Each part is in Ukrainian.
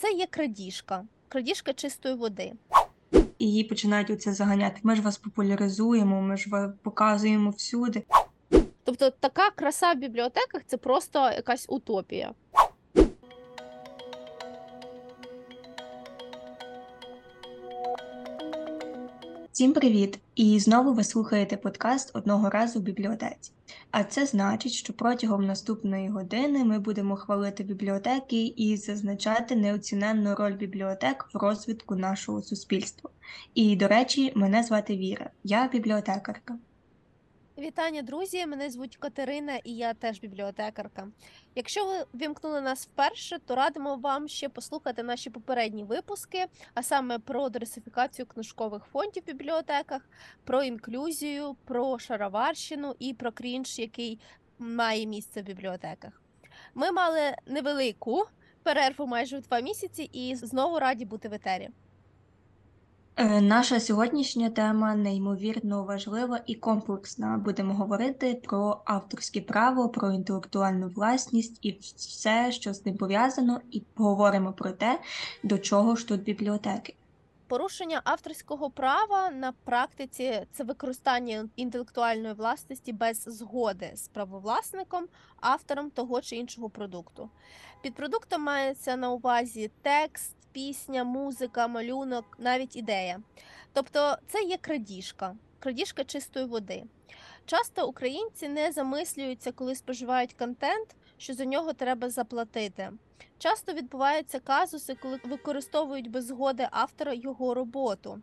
це є крадіжка, крадіжка чистої води. І її починають у це заганяти. Ми ж вас популяризуємо, ми ж вас показуємо всюди. Тобто така краса в бібліотеках це просто якась утопія. Всім привіт! І знову ви слухаєте подкаст одного разу в бібліотеці. А це значить, що протягом наступної години ми будемо хвалити бібліотеки і зазначати неоціненну роль бібліотек в розвитку нашого суспільства. І, до речі, мене звати Віра, я бібліотекарка. Вітання, друзі! Мене звуть Катерина, і я теж бібліотекарка. Якщо ви вімкнули нас вперше, то радимо вам ще послухати наші попередні випуски, а саме про диверсифікацію книжкових фондів в бібліотеках, про інклюзію, про шароварщину і про крінж, який має місце в бібліотеках. Ми мали невелику перерву майже два місяці, і знову раді бути в етері. Е, наша сьогоднішня тема неймовірно важлива і комплексна. Будемо говорити про авторське право, про інтелектуальну власність і все, що з ним пов'язано, і поговоримо про те, до чого ж тут бібліотеки. Порушення авторського права на практиці це використання інтелектуальної власності без згоди з правовласником, автором того чи іншого продукту. Під продуктом мається на увазі текст пісня, музика, малюнок, навіть ідея. Тобто це є крадіжка, крадіжка чистої води. Часто українці не замислюються, коли споживають контент, що за нього треба заплатити. Часто відбуваються казуси, коли використовують без згоди автора його роботу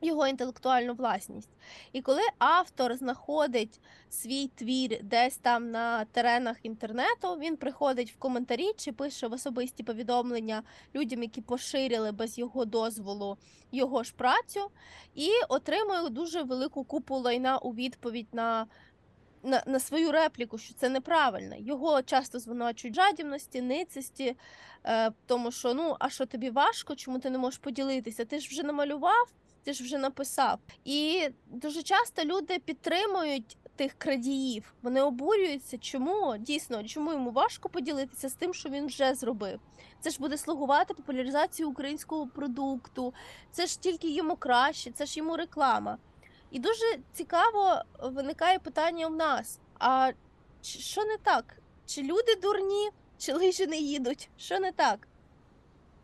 його інтелектуальну власність. І коли автор знаходить свій твір десь там на теренах інтернету, він приходить в коментарі чи пише в особисті повідомлення людям, які поширили без його дозволу його ж працю, і отримує дуже велику купу лайна у відповідь на. На на свою репліку, що це неправильно. Його часто звинувачують жадібності, ницисті, е, тому що ну а що тобі важко, чому ти не можеш поділитися? Ти ж вже намалював, ти ж вже написав. І дуже часто люди підтримують тих крадіїв. Вони обурюються, чому дійсно чому йому важко поділитися з тим, що він вже зробив. Це ж буде слугувати популяризації українського продукту, це ж тільки йому краще, це ж йому реклама. І дуже цікаво виникає питання в нас: а що не так? Чи люди дурні, чи лижі не їдуть? Що не так?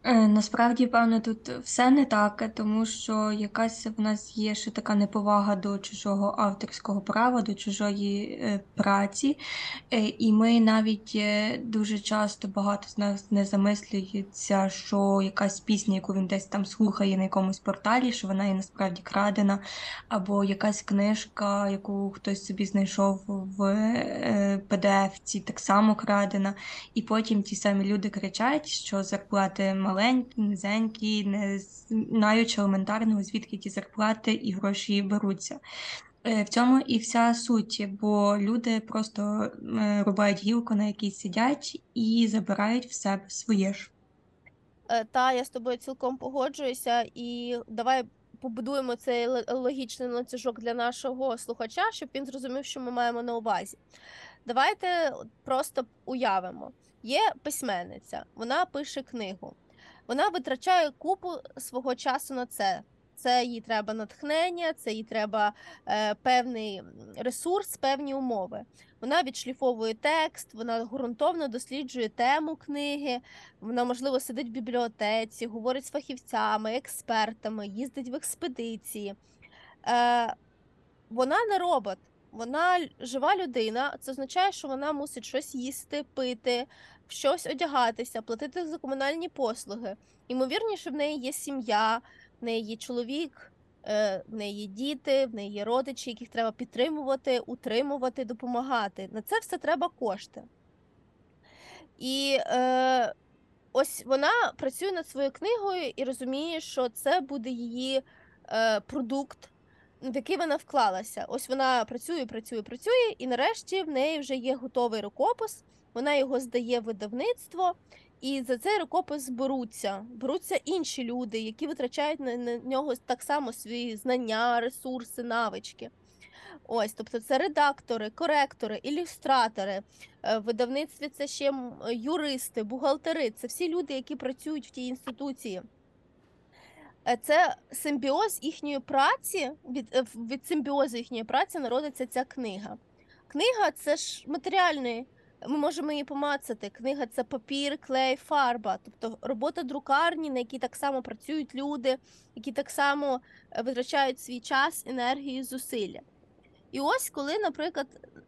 Е, насправді, певно, тут все не так, тому що якась в нас є ще така неповага до чужого авторського права, до чужої е, праці, е, і ми навіть дуже часто багато з нас не замислюється, що якась пісня, яку він десь там слухає на якомусь порталі, що вона є насправді крадена, або якась книжка, яку хтось собі знайшов в PDF-ці, так само крадена. І потім ті самі люди кричать, що зарплати маленькі, низенькі, не знаючи елементарного, звідки ті зарплати і гроші беруться. Е, в цьому і вся суть, бо люди просто е, рубають гілку, на якій сидять, і забирають в себе своє ж. Е, та, я з тобою цілком погоджуюся, і давай побудуємо цей логічний ланцюжок для нашого слухача, щоб він зрозумів, що ми маємо на увазі. Давайте просто уявимо: є письменниця, вона пише книгу вона витрачає купу свого часу на це. Це їй треба натхнення, це їй треба е, певний ресурс, певні умови. Вона відшліфовує текст, вона ґрунтовно досліджує тему книги. Вона, можливо, сидить в бібліотеці, говорить з фахівцями, експертами, їздить в експедиції. Е, Вона не робот, вона жива людина. Це означає, що вона мусить щось їсти, пити, щось одягатися, платити за комунальні послуги. Ймовірніше, в неї є сім'я, в неї є чоловік, е, в неї є діти, в неї є родичі, яких треба підтримувати, утримувати, допомагати. На це все треба кошти. І е, ось вона працює над своєю книгою і розуміє, що це буде її е, продукт, в який вона вклалася. Ось вона працює, працює, працює, і нарешті в неї вже є готовий рукопис вона його здає в видавництво, і за цей рукопис беруться. Беруться інші люди, які витрачають на, на нього так само свої знання, ресурси, навички. Ось, тобто це редактори, коректори, ілюстратори. Е, В видавництві це ще юристи, бухгалтери. Це всі люди, які працюють в тій інституції. Е, Це симбіоз їхньої праці, від, е, від симбіозу їхньої праці народиться ця книга. Книга це ж матеріальний, ми можемо її помацати. Книга це папір, клей, фарба, тобто робота друкарні, на якій так само працюють люди, які так само е, витрачають свій час, енергію, зусилля. І ось коли, наприклад,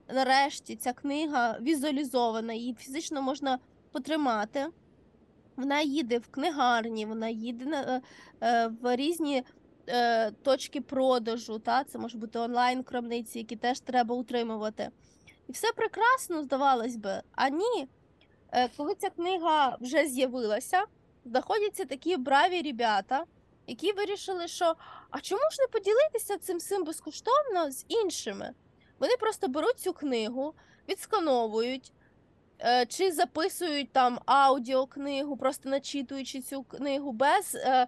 нарешті ця книга візуалізована, її фізично можна потримати. Вона їде в книгарні, вона їде на, е, е, в різні е, точки продажу. Та? Це може бути онлайн-крамниці, які теж треба утримувати. І все прекрасно, здавалось би. А ні, Е, коли ця книга вже з'явилася, знаходяться такі браві ребята, які вирішили, що а чому ж не поділитися цим всім безкоштовно з іншими? Вони просто беруть цю книгу, відскановують. Е, Чи записують там аудіокнигу, просто начитуючи цю книгу без е,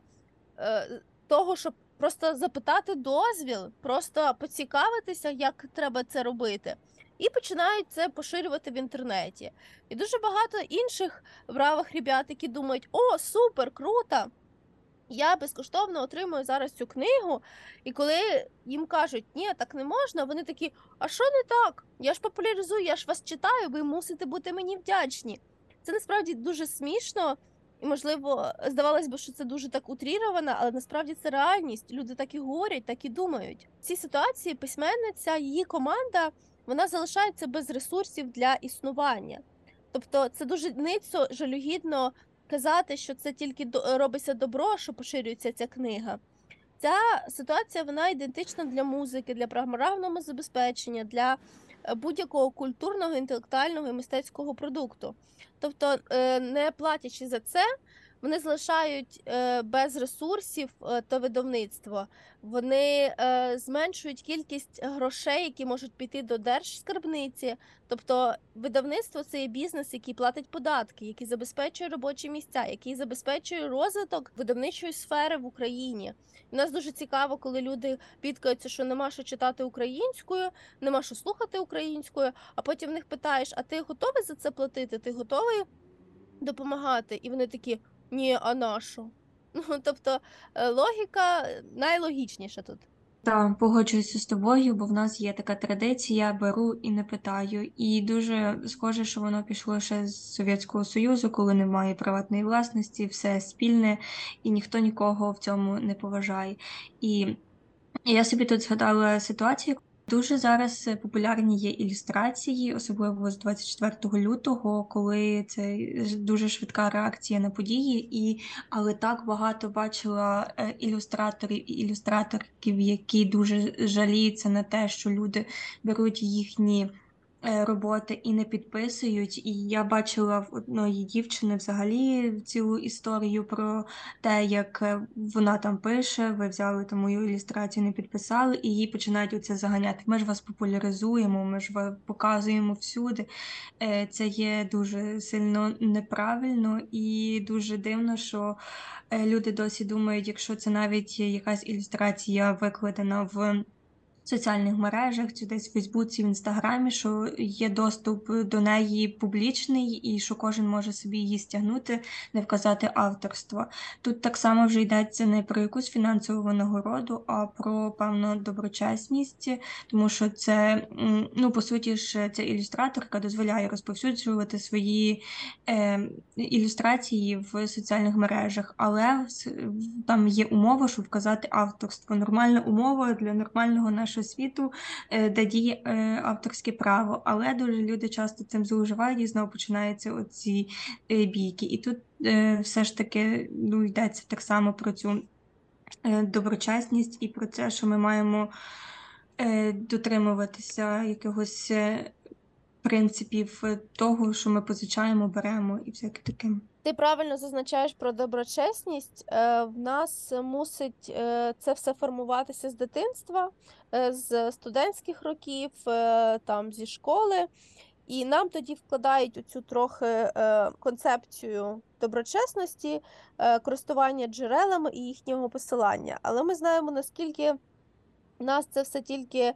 е, того, щоб просто запитати дозвіл, просто поцікавитися, як треба це робити, і починають це поширювати в інтернеті. І дуже багато інших бравих ребят, які думають: о, супер, круто! Я безкоштовно отримую зараз цю книгу, і коли їм кажуть, ні, так не можна, вони такі, а що не так? Я ж популяризую, я ж вас читаю, ви мусите бути мені вдячні. Це насправді дуже смішно, і, можливо, здавалось би, що це дуже так утріровано, але насправді це реальність. Люди так і говорять, так і думають. В цій ситуації письменниця, її команда, вона залишається без ресурсів для існування. Тобто це дуже ницо, жалюгідно казати, що це тільки робиться добро, що поширюється ця книга. Ця ситуація вона ідентична для музики, для програмного забезпечення, для е, будь-якого культурного, інтелектуального і мистецького продукту. Тобто, е, не платячи за це, вони залишають е, без ресурсів е, то видавництво. Вони е, зменшують кількість грошей, які можуть піти до держскарбниці. Тобто, видавництво це є бізнес, який платить податки, який забезпечує робочі місця, який забезпечує розвиток видавничої сфери в Україні. І нас дуже цікаво, коли люди бідкаються, що нема що читати українською, нема що слухати українською. А потім в них питаєш: а ти готовий за це платити? Ти готовий допомагати? І вони такі: ні, а на що? Ну тобто е, логіка найлогічніша тут. Так, погоджуюся з тобою, бо в нас є така традиція беру і не питаю. І дуже схоже, що воно пішло ще з Совєтського Союзу, коли немає приватної власності, все спільне, і ніхто нікого в цьому не поважає. І я собі тут згадала ситуацію. Дуже зараз е, популярні є ілюстрації, особливо з 24 лютого, коли це дуже швидка реакція на події, і але так багато бачила е, ілюстраторів і ілюстраторків, які дуже жаліються на те, що люди беруть їхні е, роботи і не підписують. І я бачила в одної дівчини взагалі цілу історію про те, як е, вона там пише, ви взяли там мою ілюстрацію, не підписали, і її починають оце заганяти. Ми ж вас популяризуємо, ми ж вас показуємо всюди. Е, Це є дуже сильно неправильно і дуже дивно, що е, люди досі думають, якщо це навіть якась ілюстрація викладена в соціальних мережах, чи десь в Фейсбуці, в Інстаграмі, що є доступ до неї публічний, і що кожен може собі її стягнути, не вказати авторства. Тут так само вже йдеться не про якусь фінансову винагороду, а про певну доброчесність, тому що це, ну, по суті ж, ця ілюстраторка дозволяє розповсюджувати свої е, ілюстрації в соціальних мережах, але там є умова, щоб вказати авторство. Нормальна умова для нормального нашого світу, е, де діє е, авторське право. Але дуже люди часто цим зловживають і знову починаються оці е, бійки. І тут все ж таки ну, йдеться так само про цю доброчесність і про те, що ми маємо дотримуватися якихось е, принципів того, що ми позичаємо, беремо і всяке таке. Ти правильно зазначаєш про доброчесність. Е, В нас мусить е, це все формуватися з дитинства, е, з студентських років, там зі школи. І нам тоді вкладають оцю трохи е, концепцію доброчесності, користування джерелами і їхнього посилання. Але ми знаємо, наскільки нас це все тільки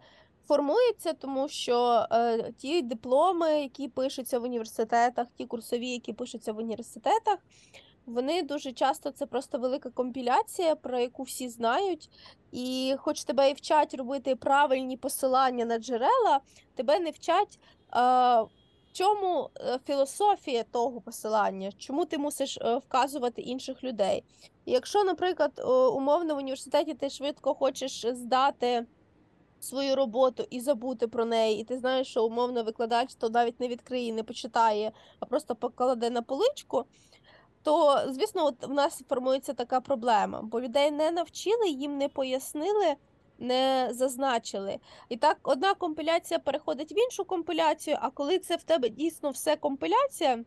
формується, тому що е, ті дипломи, які пишуться в університетах, ті курсові, які пишуться в університетах, вони дуже часто це просто велика компіляція, про яку всі знають. І хоч тебе і вчать робити правильні посилання на джерела, тебе не вчать. Е, чому е, філософія того посилання? Чому ти мусиш е, вказувати інших людей? Якщо, наприклад, умовно в університеті ти швидко хочеш здати свою роботу і забути про неї, і ти знаєш, що умовно викладач то навіть не відкриє, не почитає, а просто покладе на поличку. То, звісно, от в нас формується така проблема, бо людей не навчили, їм не пояснили, не зазначили. І так одна компіляція переходить в іншу компіляцію, а коли це в тебе дійсно все компіляція,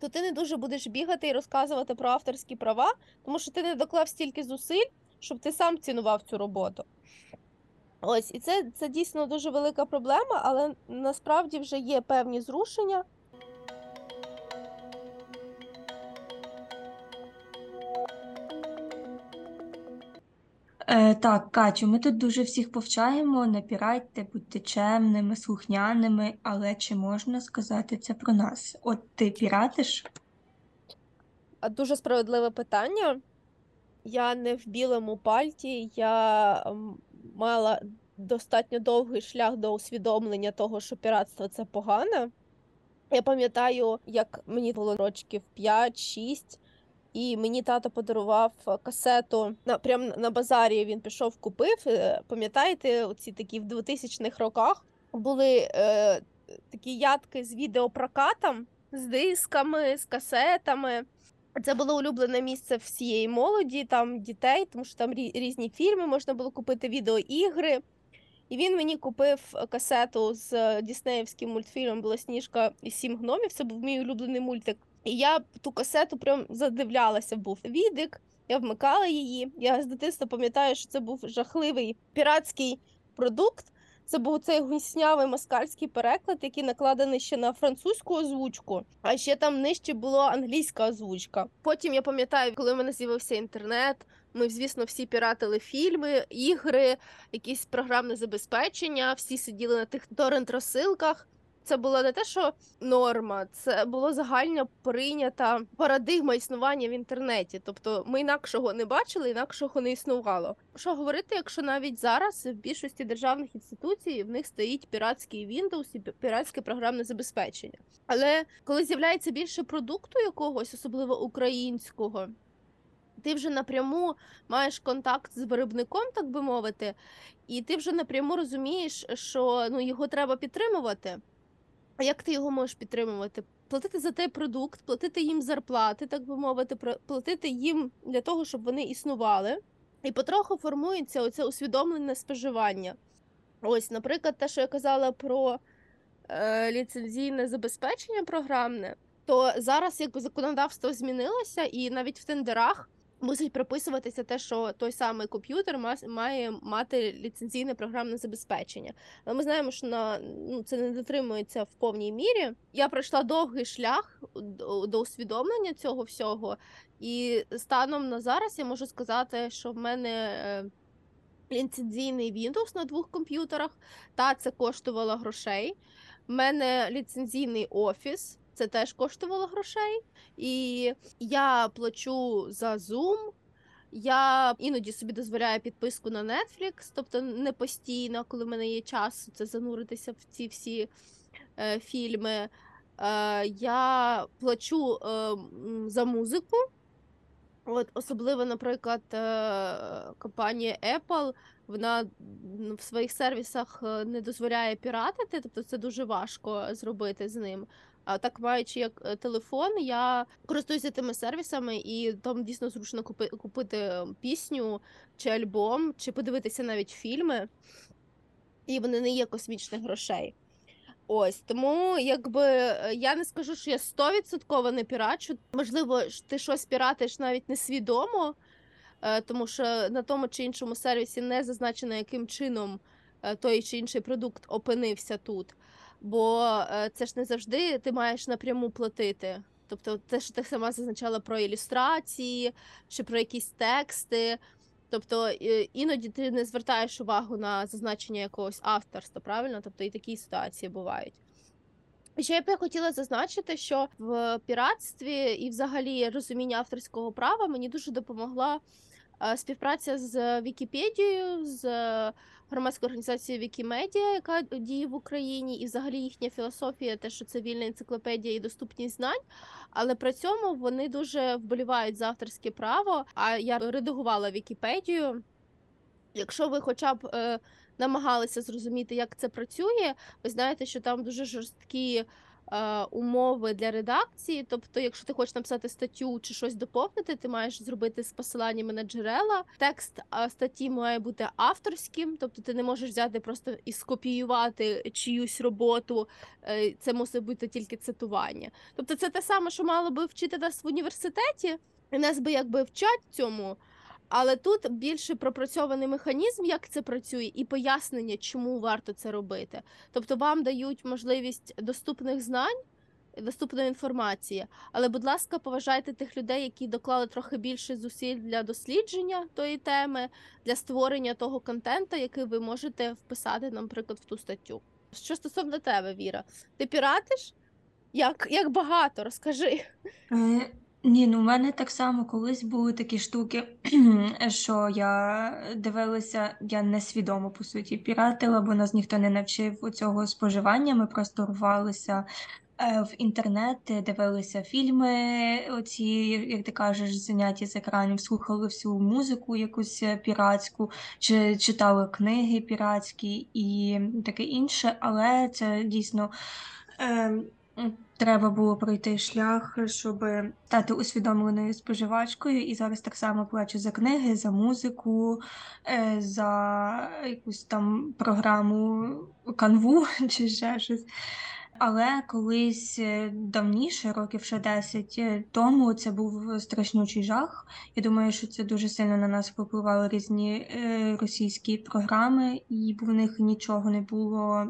то ти не дуже будеш бігати і розказувати про авторські права, тому що ти не доклав стільки зусиль, щоб ти сам цінував цю роботу. Ось, і це, це дійсно дуже велика проблема, але насправді вже є певні зрушення. Е, так, Катю, ми тут дуже всіх повчаємо, не піратьте, будьте чемними, слухняними, але чи можна сказати це про нас? От ти піратиш? А Дуже справедливе питання. Я не в білому пальті, я м, мала достатньо довгий шлях до усвідомлення того, що піратство це погано. Я пам'ятаю, як мені було рочків 5-6, і мені тато подарував касету на прям на базарі. Він пішов, купив. Е, Пам'ятаєте, оці такі в 2000-х роках були е, такі ядки з відеопрокатом, з дисками, з касетами. Це було улюблене місце всієї молоді, там дітей, тому що там різні фільми, можна було купити відеоігри. І він мені купив касету з діснеївським мультфільмом Білосніжка і сім гномів. Це був мій улюблений мультик. І я ту касету прям задивлялася. Був відик, я вмикала її. Я з дитинства пам'ятаю, що це був жахливий піратський продукт. Це був цей гуснявий москальський переклад, який накладений ще на французьку озвучку, а ще там нижче була англійська озвучка. Потім я пам'ятаю, коли в мене з'явився інтернет. Ми, звісно, всі піратили фільми, ігри, якісь програмне забезпечення. Всі сиділи на тих торрент-розсилках. Це було не те, що норма, це було загально прийнята парадигма існування в інтернеті. Тобто ми інакшого не бачили, інакшого не існувало. Що говорити, якщо навіть зараз в більшості державних інституцій в них стоїть піратський Windows і піратське програмне забезпечення. Але коли з'являється більше продукту якогось, особливо українського, ти вже напряму маєш контакт з виробником, так би мовити, і ти вже напряму розумієш, що ну його треба підтримувати. А як ти його можеш підтримувати? Платити за той продукт, платити їм зарплати, так би мовити, платити їм для того, щоб вони існували. І потроху формується оце усвідомлене споживання. Ось, наприклад, те, що я казала про е, ліцензійне забезпечення програмне, то зараз якби законодавство змінилося, і навіть в тендерах мусить прописуватися те, що той самий комп'ютер має мати ліцензійне програмне забезпечення. Але ми знаємо, що на ну це не дотримується в повній мірі. Я пройшла довгий шлях до, до усвідомлення цього всього, і станом на зараз я можу сказати, що в мене. е, Ліцензійний Windows на двох комп'ютерах, та це коштувало грошей. У мене ліцензійний офіс, це теж коштувало грошей. І я плачу за Zoom. Я іноді собі дозволяю підписку на Netflix, тобто не постійно, коли в мене є час це зануритися в ці всі е, фільми. Е, я плачу е, за музику. От, особливо, наприклад, е, компанія Apple, вона в своїх сервісах е, не дозволяє піратити, тобто це дуже важко зробити з ним. А так, маючи як е, телефон, я користуюся тими сервісами, і там дійсно зручно купи, купити е, пісню чи альбом, чи подивитися навіть фільми, і вони не є космічних грошей. Ось тому, якби е, я не скажу, що я стовідсотково не пірачу. Можливо, ти щось піратиш навіть несвідомо, е, тому що на тому чи іншому сервісі не зазначено, яким чином той чи інший продукт опинився тут. Бо е, це ж не завжди ти маєш напряму платити. Тобто, те, що ти сама зазначала про ілюстрації чи про якісь тексти. Тобто іноді ти не звертаєш увагу на зазначення якогось авторства, правильно? Тобто і такі ситуації бувають. Ще я б хотіла зазначити, що в піратстві і взагалі розуміння авторського права мені дуже допомогла е, співпраця з Вікіпедією, з громадською організацією Вікімедія, яка діє в Україні, і взагалі їхня філософія, те, що це вільна енциклопедія і доступність знань. Але при цьому вони дуже вболівають за авторське право. А я редагувала Вікіпедію. Якщо ви хоча б е, намагалися зрозуміти, як це працює, ви знаєте, що там дуже жорсткі е, умови для редакції. Тобто, якщо ти хочеш написати статтю чи щось доповнити, ти маєш зробити з посиланнями на джерела. Текст е, статті має бути авторським, тобто ти не можеш взяти просто і скопіювати чиюсь роботу. Е, це мусить бути тільки цитування. Тобто, це те саме, що мало би вчити нас в університеті, і нас би якби вчать цьому. Але тут більше пропрацьований механізм, як це працює, і пояснення, чому варто це робити. Тобто вам дають можливість доступних знань, доступної інформації. Але, будь ласка, поважайте тих людей, які доклали трохи більше зусиль для дослідження тої теми, для створення того контенту, який ви можете вписати, наприклад, в ту статтю. Що стосовно тебе, Віра, ти піратиш? Як, як багато, розкажи. Ні, ну в мене так само колись були такі штуки, що я дивилася, я несвідомо по суті піратила, бо нас ніхто не навчив цього споживання. Ми просто рвалися е, в інтернет, дивилися фільми, оці, як ти кажеш, заняті з екранів, слухали всю музику якусь е, піратську, чи читали книги піратські і таке інше, але це дійсно. Треба було пройти шлях, щоб стати усвідомленою споживачкою, і зараз так само плачу за книги, за музику, е, за якусь там програму канву чи ще щось. Але колись е, давніше, років ще 10 е, тому, це був страшнючий жах. Я думаю, що це дуже сильно на нас впливали різні російські програми, і в них нічого не було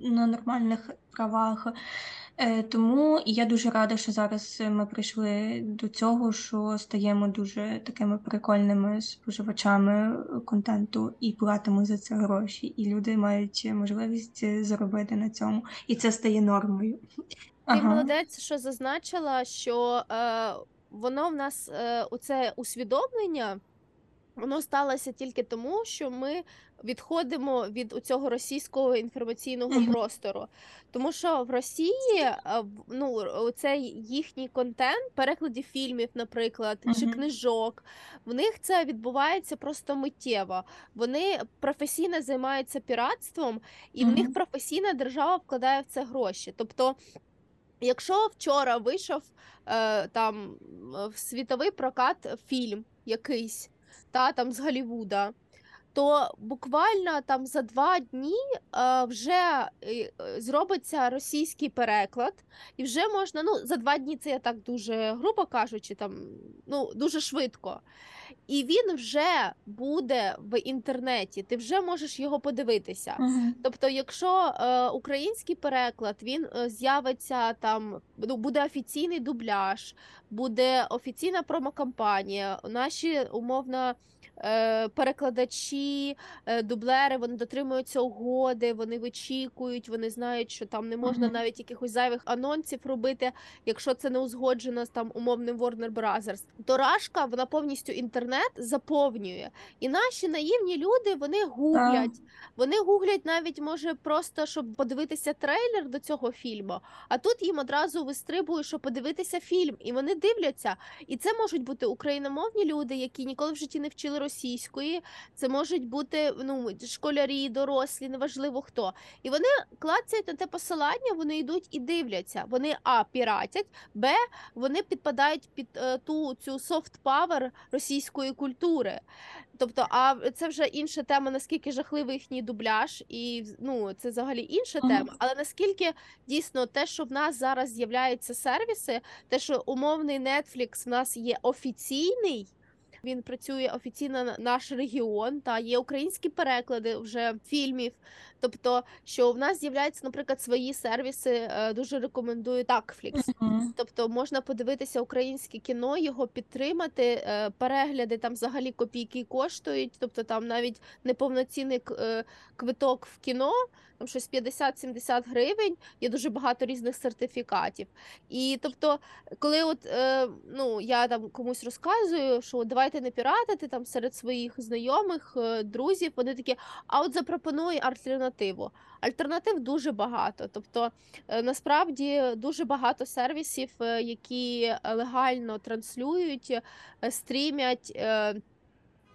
на нормальних правах. Е, тому я дуже рада, що зараз ми прийшли до цього, що стаємо дуже такими прикольними споживачами контенту і платимо за це гроші, і люди мають можливість заробити на цьому, і це стає нормою. Ти Ага. молодець, що зазначила, що е, воно в нас е, оце усвідомлення, воно сталося тільки тому, що ми відходимо від цього російського інформаційного простору. Тому що в Росії е, ну, цей їхній контент, перекладів фільмів, наприклад, чи книжок, в них це відбувається просто миттєво. Вони професійно займаються піратством, і в них професійна держава вкладає в це гроші. Тобто. Якщо вчора вийшов е, там е, в світовий прокат фільм якийсь, та там з Голлівуда, то буквально там за два дні е, вже е, зробиться російський переклад, і вже можна, ну за два дні це я так дуже грубо кажучи, там ну дуже швидко. І він вже буде в інтернеті, ти вже можеш його подивитися. Мгм. Тобто, якщо е, український переклад він е, з'явиться там, ну буде офіційний дубляж, буде офіційна промокампанія, наші умовно. Е, Перекладачі, е, дублери, вони дотримуються угоди, вони вичікують, вони знають, що там не можна Мгм. навіть якихось зайвих анонсів робити, якщо це не узгоджено з там умовним Warner Brothers. То Рашка вона повністю інтернет заповнює. І наші наївні люди вони гуглять. Вони гуглять навіть може просто щоб подивитися трейлер до цього фільму. А тут їм одразу вистрибує, щоб подивитися фільм, і вони дивляться. І це можуть бути україномовні люди, які ніколи в житті не вчили російської. Це можуть бути ну школярі, дорослі, неважливо хто. І вони клацають на те посилання, вони йдуть і дивляться. Вони а піратять, б вони підпадають під е, ту цю soft power російської культури. Тобто, а це вже інша тема, наскільки жахливий їхній дубляж, і ну це взагалі інша тема. Але наскільки дійсно те, що в нас зараз з'являються сервіси, те, що умовний Netflix в нас є офіційний. Він працює офіційно на наш регіон. Та є українські переклади вже фільмів. Тобто, що в нас з'являються, наприклад, свої сервіси. е, Дуже рекомендую Такфлікс. Тобто можна подивитися українське кіно, його підтримати. е, Перегляди там взагалі копійки коштують. Тобто там навіть неповноцінний е, квиток в кіно, там щось 50-70 гривень. Є дуже багато різних сертифікатів. І тобто, коли от ну я там комусь розказую, що давайте не піратити там серед своїх знайомих, друзів, вони такі, а от запропонуй альтернативу. Альтернатив дуже багато. Тобто Е, Насправді дуже багато сервісів, е, які легально транслюють, е, стрімять.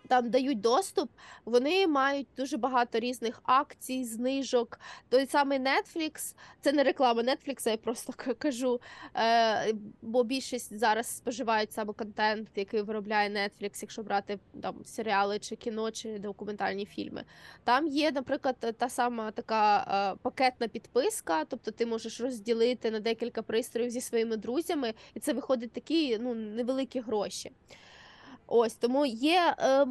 Там дають доступ, вони мають дуже багато різних акцій, знижок. Той самий Netflix, це не реклама Netflix, я просто кажу. Е, бо більшість зараз споживають саме контент, який виробляє Netflix, якщо брати там серіали чи кіно, чи документальні фільми. Там є, наприклад, та сама така е, пакетна підписка, тобто ти можеш розділити на декілька пристроїв зі своїми друзями, і це виходить такі ну, невеликі гроші. Ось тому є е,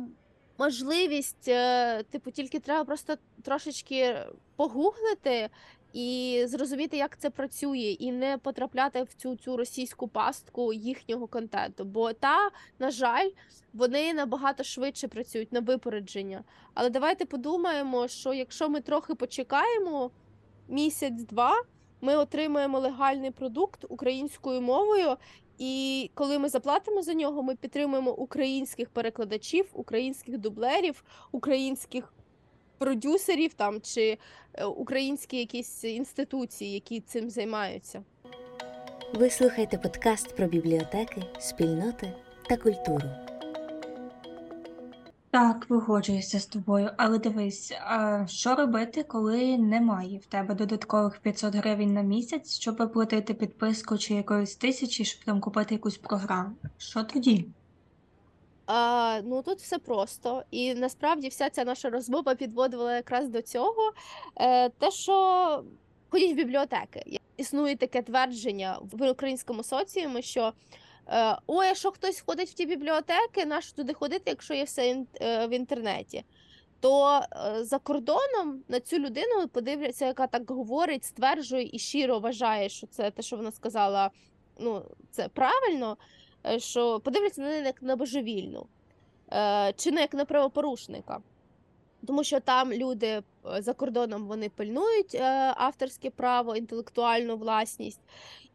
можливість, е, типу, тільки треба просто трошечки погуглити і зрозуміти, як це працює, і не потрапляти в цю, цю російську пастку їхнього контенту. Бо та, на жаль, вони набагато швидше працюють на випередження. Але давайте подумаємо, що якщо ми трохи почекаємо місяць-два, ми отримаємо легальний продукт українською мовою. І коли ми заплатимо за нього, ми підтримуємо українських перекладачів, українських дублерів, українських продюсерів там чи е, українські якісь інституції, які цим займаються. Ви слухаєте подкаст про бібліотеки, спільноти та культуру. Так, виходжуюся з тобою, але дивись, а що робити, коли немає в тебе додаткових 500 гривень на місяць, щоб оплатити підписку чи якоїсь тисячі, щоб там купити якусь програму? Що тоді? А, ну тут все просто, і насправді вся ця наша розмова підводила якраз до цього. Е, те, що ходіть в бібліотеки. Існує таке твердження в українському соціумі, що ой, а що хтось ходить в ті бібліотеки, нащо туди ходити, якщо є все е, в інтернеті. То е, за кордоном на цю людину подивляться, яка так говорить, стверджує і щиро вважає, що це те, що вона сказала, ну це правильно е, що подивляться на неї як на божевільну, е, чи не як на правопорушника. Тому що там люди е, за кордоном вони пильнують е, авторське право, інтелектуальну власність.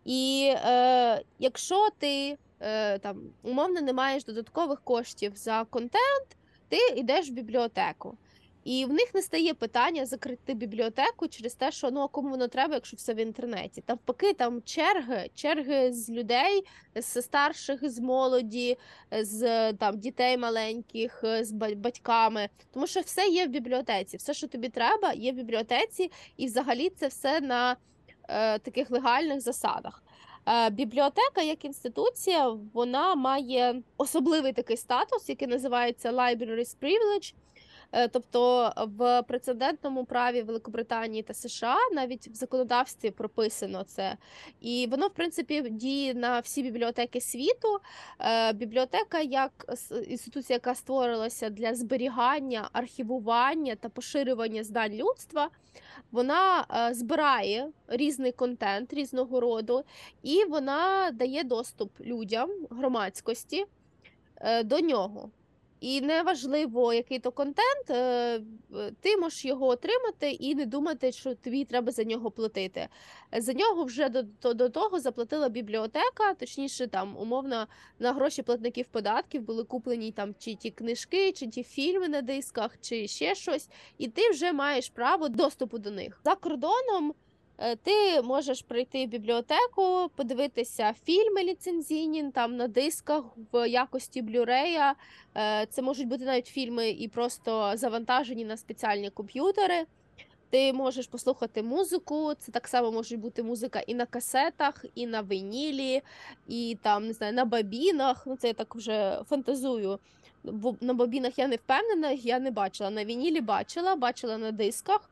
І е, якщо ти е, там умовно не маєш додаткових коштів за контент, ти йдеш в бібліотеку. І в них не стає питання закрити бібліотеку через те, що ну а кому воно треба, якщо все в інтернеті. Навпаки, там черги, черги з людей, з старших, з молоді, з там дітей маленьких, з батьками. Тому що все є в бібліотеці. Все, що тобі треба, є в бібліотеці, і взагалі це все на е, таких легальних засадах. Е, Бібліотека як інституція, вона має особливий такий статус, який називається Libraries Privilege. Е, Тобто в прецедентному праві Великобританії та США навіть в законодавстві прописано це, і воно в принципі діє на всі бібліотеки світу. Е, Бібліотека як інституція, яка створилася для зберігання, архівування та поширювання знань людства, вона е, збирає різний контент різного роду, і вона дає доступ людям, громадськості е, до нього. І неважливо, який то контент, е, ти можеш його отримати і не думати, що тобі треба за нього платити. За нього вже до, до, того заплатила бібліотека, точніше, там умовно на гроші платників податків були куплені там чи ті книжки, чи ті фільми на дисках, чи ще щось, і ти вже маєш право доступу до них. За кордоном ти можеш прийти в бібліотеку, подивитися фільми ліцензійні там на дисках в якості блюрея. Е, Це можуть бути навіть фільми і просто завантажені на спеціальні комп'ютери. Ти можеш послухати музику. Це так само може бути музика і на касетах, і на вінілі, і там не знаю, на бабінах. Ну це я так вже фантазую. На бабінах я не впевнена, я не бачила. На вінілі бачила, бачила на дисках.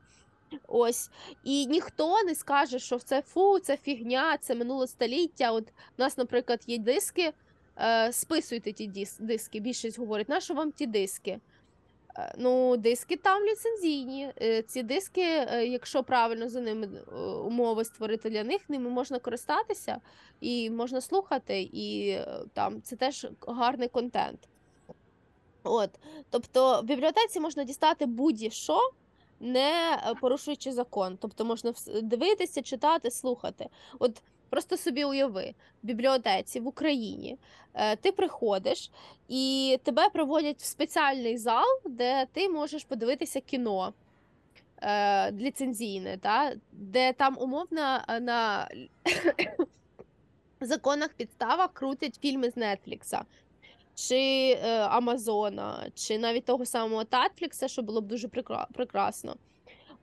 Ось і ніхто не скаже, що це фу, це фігня, це минуле століття. От у нас, наприклад, є диски е, списуйте ті диски. Більшість говорить, на що вам ті диски? Е, Ну, диски там ліцензійні. Е, Ці диски, е, якщо правильно за ними е, умови створити для них, ними можна користатися і можна слухати, і е, там це теж гарний контент. От, тобто в бібліотеці можна дістати будь-що, не е, порушуючи закон. Тобто можна дивитися, читати, слухати. От просто собі уяви, в бібліотеці в Україні е, ти приходиш і тебе проводять в спеціальний зал, де ти можеш подивитися кіно. е, Ліцензійне, та, де там умовно на законах підставах крутять фільми з Нетфлікса чи е, Амазона, чи навіть того самого Татфлікса, що було б дуже прекра- прекрасно.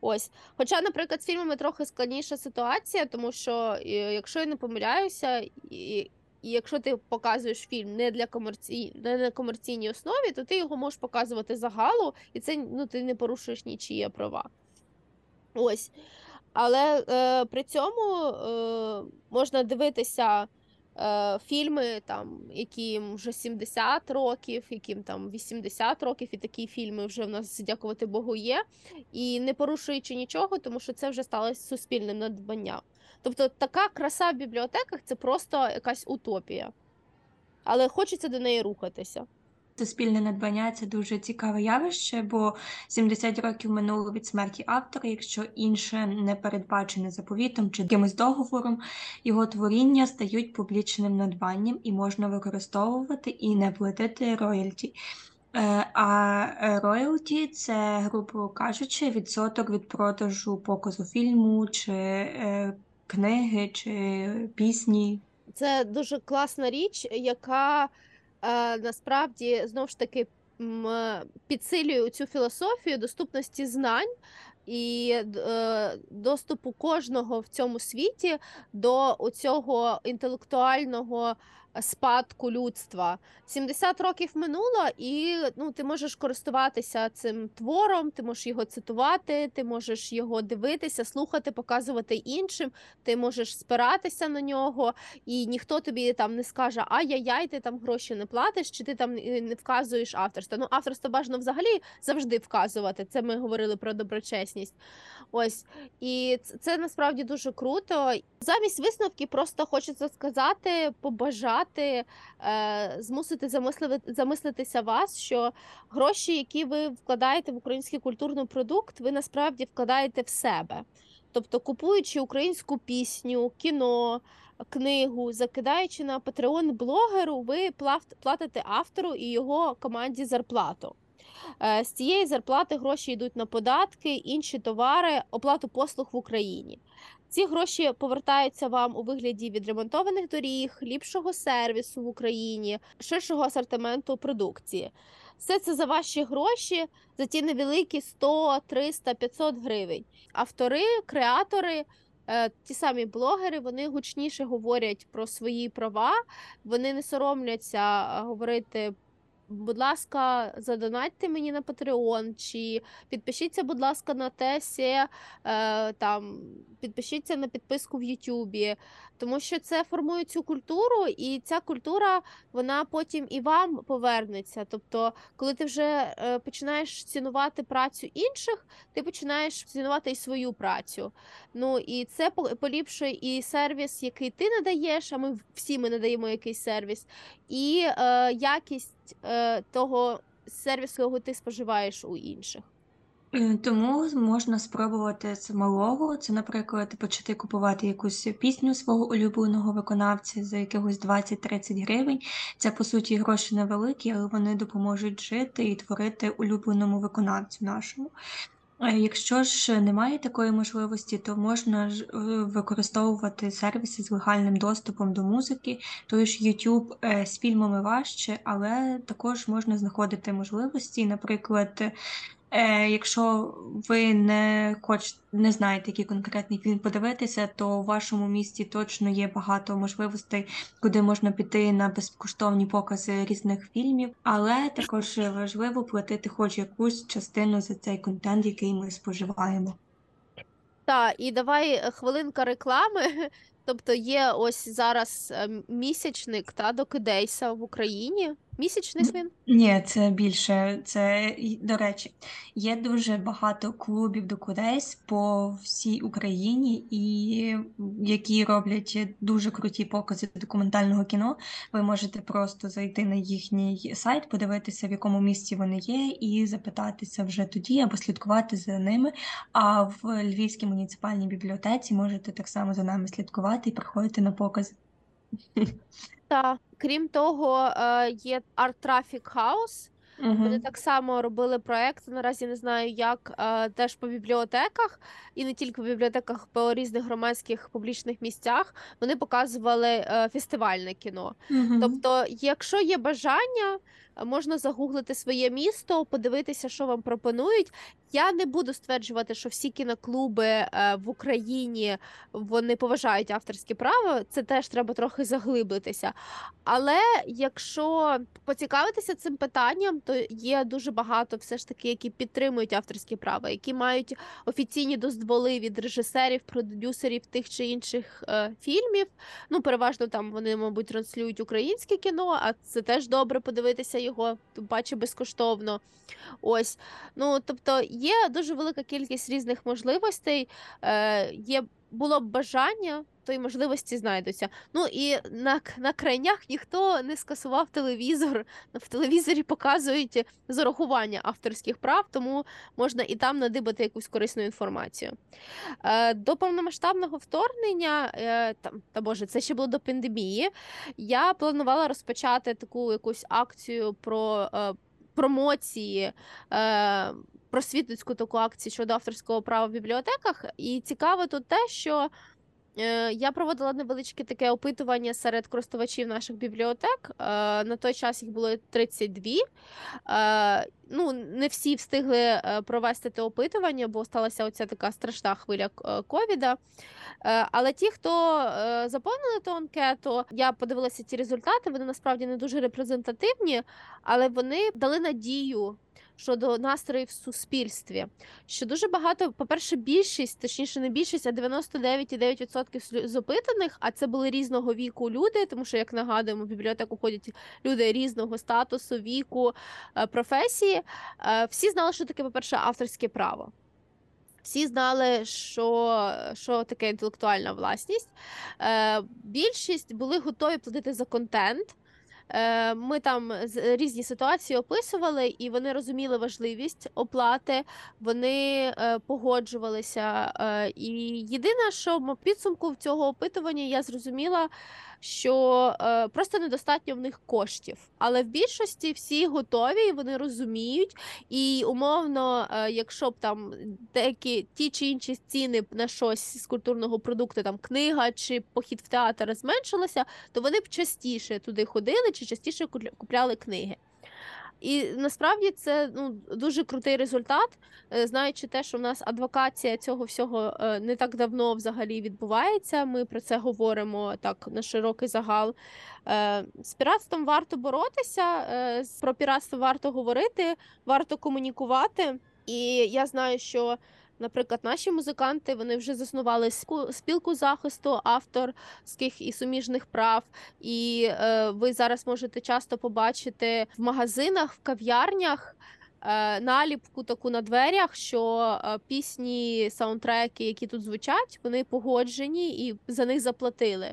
Ось. Хоча, наприклад, з фільмами трохи складніша ситуація, тому що, е, якщо я не помиляюся, і, і якщо ти показуєш фільм не для комерцій... не на комерційній основі, то ти його можеш показувати загалу, і це ну, ти не порушуєш нічиї права. Ось. Але е, при цьому е, можна дивитися е, фільми, там, яким вже 70 років, яким там 80 років, і такі фільми вже в нас, дякувати Богу, є, і не порушуючи нічого, тому що це вже сталося суспільним надбанням. Тобто така краса в бібліотеках це просто якась утопія. Але хочеться до неї рухатися. Суспільне надбання це дуже цікаве явище, бо 70 років минуло від смерті автора, якщо інше не передбачене заповітом чи якимось договором, його творіння стають публічним надбанням і можна використовувати і не платити роялті. Е, А е, роялті це, грубо кажучи, відсоток від продажу показу фільму, чи е, книги, чи пісні. Це дуже класна річ, яка насправді знову ж таки е, підсилює цю філософію доступності знань і е, доступу кожного в цьому світі до цього інтелектуального спадку людства. 70 років минуло, і ну, ти можеш користуватися цим твором, ти можеш його цитувати, ти можеш його дивитися, слухати, показувати іншим, ти можеш спиратися на нього і ніхто тобі там не скаже ай-яй-яй, ти там гроші не платиш, чи ти там е, не вказуєш авторство. Ну, авторство бажано взагалі завжди вказувати. Це ми говорили про доброчесність. Ось і це насправді дуже круто. Замість висновки просто хочеться сказати, побажати, е, змусити замислити, замислитися вас, що гроші, які ви вкладаєте в український культурний продукт, ви насправді вкладаєте в себе. Тобто, купуючи українську пісню, кіно, книгу, закидаючи на Patreon блогеру, ви платите автору і його команді зарплату. Е, З цієї зарплати гроші йдуть на податки, інші товари, оплату послуг в Україні. Ці гроші повертаються вам у вигляді відремонтованих доріг, ліпшого сервісу в Україні, ширшого асортименту продукції. Все це за ваші гроші, за ті невеликі 100, 300, 500 гривень. Автори, креатори, е, ті самі блогери, вони гучніше говорять про свої права, вони не соромляться е, говорити. Будь ласка, задонатьте мені на Patreon, чи підпишіться, будь ласка, на Тесі, е, там, підпишіться на підписку в Ютубі, тому що це формує цю культуру, і ця культура вона потім і вам повернеться. Тобто, коли ти вже е, починаєш цінувати працю інших, ти починаєш цінувати і свою працю. Ну і це поліпшує і сервіс, який ти надаєш, а ми всі ми надаємо якийсь сервіс, і е, якість е, того сервісу, якого ти споживаєш у інших. Е, Тому можна спробувати з малого. Це, наприклад, почати купувати якусь пісню свого улюбленого виконавця за якихось 20-30 гривень. Це, по суті, гроші невеликі, але вони допоможуть жити і творити улюбленому виконавцю нашому. Якщо ж немає такої можливості, то можна ж е, використовувати сервіси з легальним доступом до музики. Той ж YouTube е, з фільмами важче, але також можна знаходити можливості, наприклад. Е, якщо ви не хоч не знаєте, який конкретний фільм подивитися, то у вашому місті точно є багато можливостей, куди можна піти на безкоштовні покази різних фільмів, але також важливо платити хоч якусь частину за цей контент, який ми споживаємо. Так, і давай е, хвилинка реклами. Тобто є ось зараз е, місячник та Докидейса в Україні. Місячник він? Ні, це більше. Це, до речі, є дуже багато клубів докудейс по всій Україні, і які роблять дуже круті покази документального кіно. Ви можете просто зайти на їхній сайт, подивитися, в якому місці вони є, і запитатися вже тоді або слідкувати за ними. А в Львівській муніципальній бібліотеці можете так само за нами слідкувати і приходити на покази. Та крім того, е, є Art Traffic House. Вони так само робили проект. Наразі не знаю, як е, теж по бібліотеках, і не тільки по бібліотеках, по різних громадських публічних місцях. Вони показували е, фестивальне кіно. Угу. Тобто, якщо є бажання, можна загуглити своє місто, подивитися, що вам пропонують. Я не буду стверджувати, що всі кіноклуби е, в Україні вони поважають авторське право. Це теж треба трохи заглиблитися. Але якщо поцікавитися цим питанням, то є дуже багато все ж таки, які підтримують авторське право, які мають офіційні дозволи від режисерів, продюсерів тих чи інших е, фільмів. Ну, переважно там вони, мабуть, транслюють українське кіно, а це теж добре подивитися його, бачу, безкоштовно. Ось. Ну, тобто є дуже велика кількість різних можливостей. Е, є було б бажання, то й можливості знайдуться. Ну і на, на крайнях ніхто не скасував телевізор. В телевізорі показують з урахування авторських прав, тому можна і там надибати якусь корисну інформацію. Е, до повномасштабного вторгнення, е, там, та боже, це ще було до пандемії. Я планувала розпочати таку якусь акцію про е, промоції. Е, Просвітницьку таку акцію щодо авторського права в бібліотеках. І цікаво тут те, що я проводила невеличке таке опитування серед користувачів наших бібліотек. Е, на той час їх було 32. Е, ну, не всі встигли е, провести те опитування, бо сталася оця така страшна хвиля е, ковіда. Е, Але ті, хто е, заповнили ту анкету, я подивилася ці результати. Вони насправді не дуже репрезентативні, але вони дали надію щодо настроїв в суспільстві. Що дуже багато, по-перше, більшість, точніше, не більшість, а 99,9% слю- з опитаних, а це були різного віку люди, тому що, як нагадуємо, в бібліотеку ходять люди різного статусу, віку, е, професії. Е, Всі знали, що таке, по-перше, авторське право. Всі знали, що, що таке інтелектуальна власність. Е, більшість були готові платити за контент. Е, Ми там з- різні ситуації описували, і вони розуміли важливість оплати, вони е, погоджувалися. Е, І єдине, що в підсумку в цього опитування я зрозуміла, що е, просто недостатньо в них коштів. Але в більшості всі готові, вони розуміють. І умовно, е, якщо б там деякі ті чи інші ціни на щось з культурного продукту, там книга чи похід в театр зменшилося, то вони б частіше туди ходили чи частіше купля- купляли книги. І насправді це ну, дуже крутий результат, е, знаючи те, що в нас адвокація цього всього е, не так давно взагалі відбувається. Ми про це говоримо так на широкий загал. Е, З піратством варто боротися, про піратство варто говорити, варто комунікувати. І я знаю, що, наприклад, наші музиканти вони вже заснували спілку захисту авторських і суміжних прав. І е, ви зараз можете часто побачити в магазинах, в кав'ярнях. Е, Наліпку таку на дверях, що е, пісні, саундтреки, які тут звучать, вони погоджені і за них заплатили.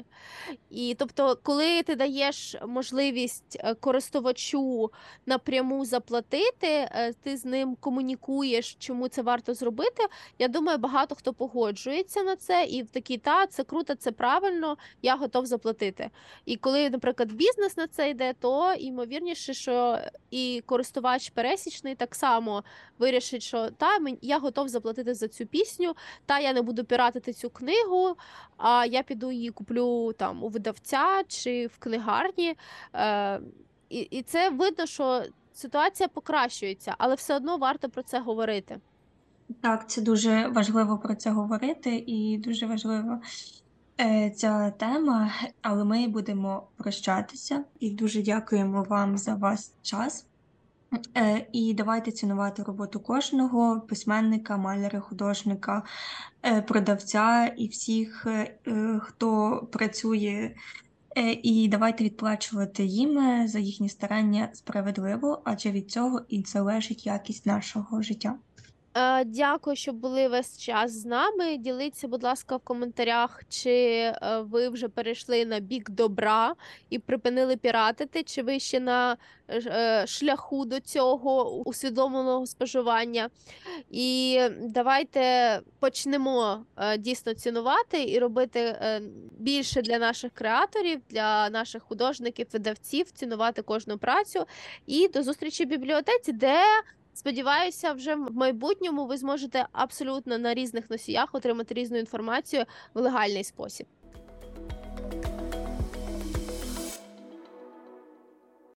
І тобто, коли ти даєш можливість е, користувачу напряму заплатити, ти з ним комунікуєш, чому це варто зробити. Я думаю, багато хто погоджується на це, і в такий та це круто, це правильно, я готов заплатити. І коли, наприклад, бізнес на це йде, то ймовірніше, що і користувач пересічний так само вирішить, що та я готов заплатити за цю пісню, та я не буду піратити цю книгу, а я піду її куплю там у видавця чи в книгарні. Е, і, і це видно, що ситуація покращується, але все одно варто про це говорити. Так, це дуже важливо про це говорити, і дуже важлива е, ця тема, але ми будемо прощатися і дуже дякуємо вам за ваш час. Е, І давайте цінувати роботу кожного письменника, маляра, художника, е, продавця і всіх, е, хто працює. І давайте відплачувати їм за їхні старання справедливо, адже від цього і залежить якість нашого життя. Е, Дякую, що були весь час з нами. Діліться, будь ласка, в коментарях, чи е, ви вже перейшли на бік добра і припинили піратити, чи ви ще на е, шляху до цього усвідомленого споживання. І давайте почнемо е, дійсно цінувати і робити більше для наших креаторів, для наших художників, видавців, цінувати кожну працю. І до зустрічі в бібліотеці, де Сподіваюся, вже в майбутньому ви зможете абсолютно на різних носіях отримати різну інформацію в легальний спосіб.